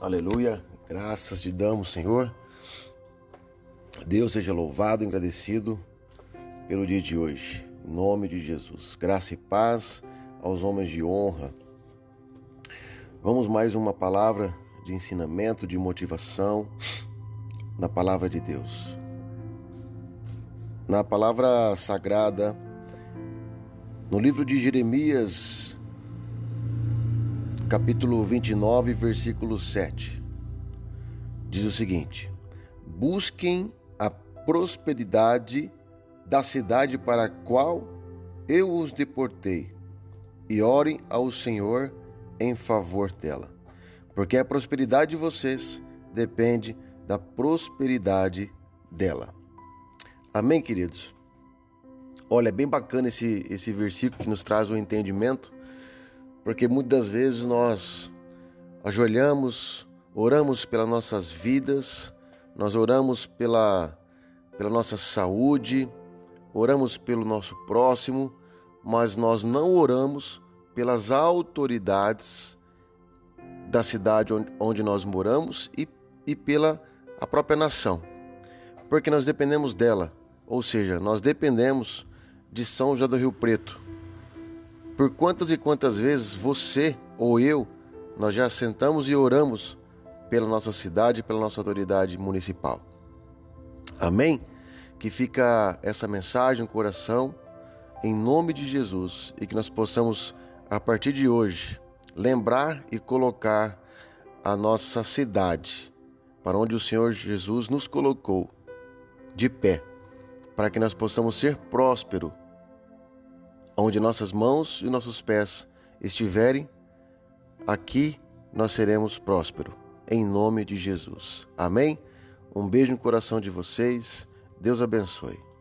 Aleluia. Graças te damos, Senhor. Deus seja louvado e agradecido pelo dia de hoje. Em nome de Jesus. Graça e paz aos homens de honra. Vamos mais uma palavra de ensinamento, de motivação na palavra de Deus. Na palavra sagrada, no livro de Jeremias, capítulo 29, versículo 7, diz o seguinte: Busquem a prosperidade da cidade para a qual eu os deportei, e orem ao Senhor em favor dela, porque a prosperidade de vocês depende da prosperidade dela. Amém, queridos? Olha, é bem bacana esse, esse versículo que nos traz o um entendimento, porque muitas vezes nós ajoelhamos, oramos pelas nossas vidas, nós oramos pela, pela nossa saúde, oramos pelo nosso próximo, mas nós não oramos pelas autoridades da cidade onde, onde nós moramos e, e pela a própria nação, porque nós dependemos dela, ou seja, nós dependemos de São José do Rio Preto. Por quantas e quantas vezes você ou eu nós já sentamos e oramos pela nossa cidade, pela nossa autoridade municipal. Amém? Que fica essa mensagem no coração em nome de Jesus e que nós possamos a partir de hoje lembrar e colocar a nossa cidade para onde o Senhor Jesus nos colocou de pé, para que nós possamos ser prósperos onde nossas mãos e nossos pés estiverem, aqui nós seremos prósperos, em nome de Jesus. Amém? Um beijo no coração de vocês, Deus abençoe.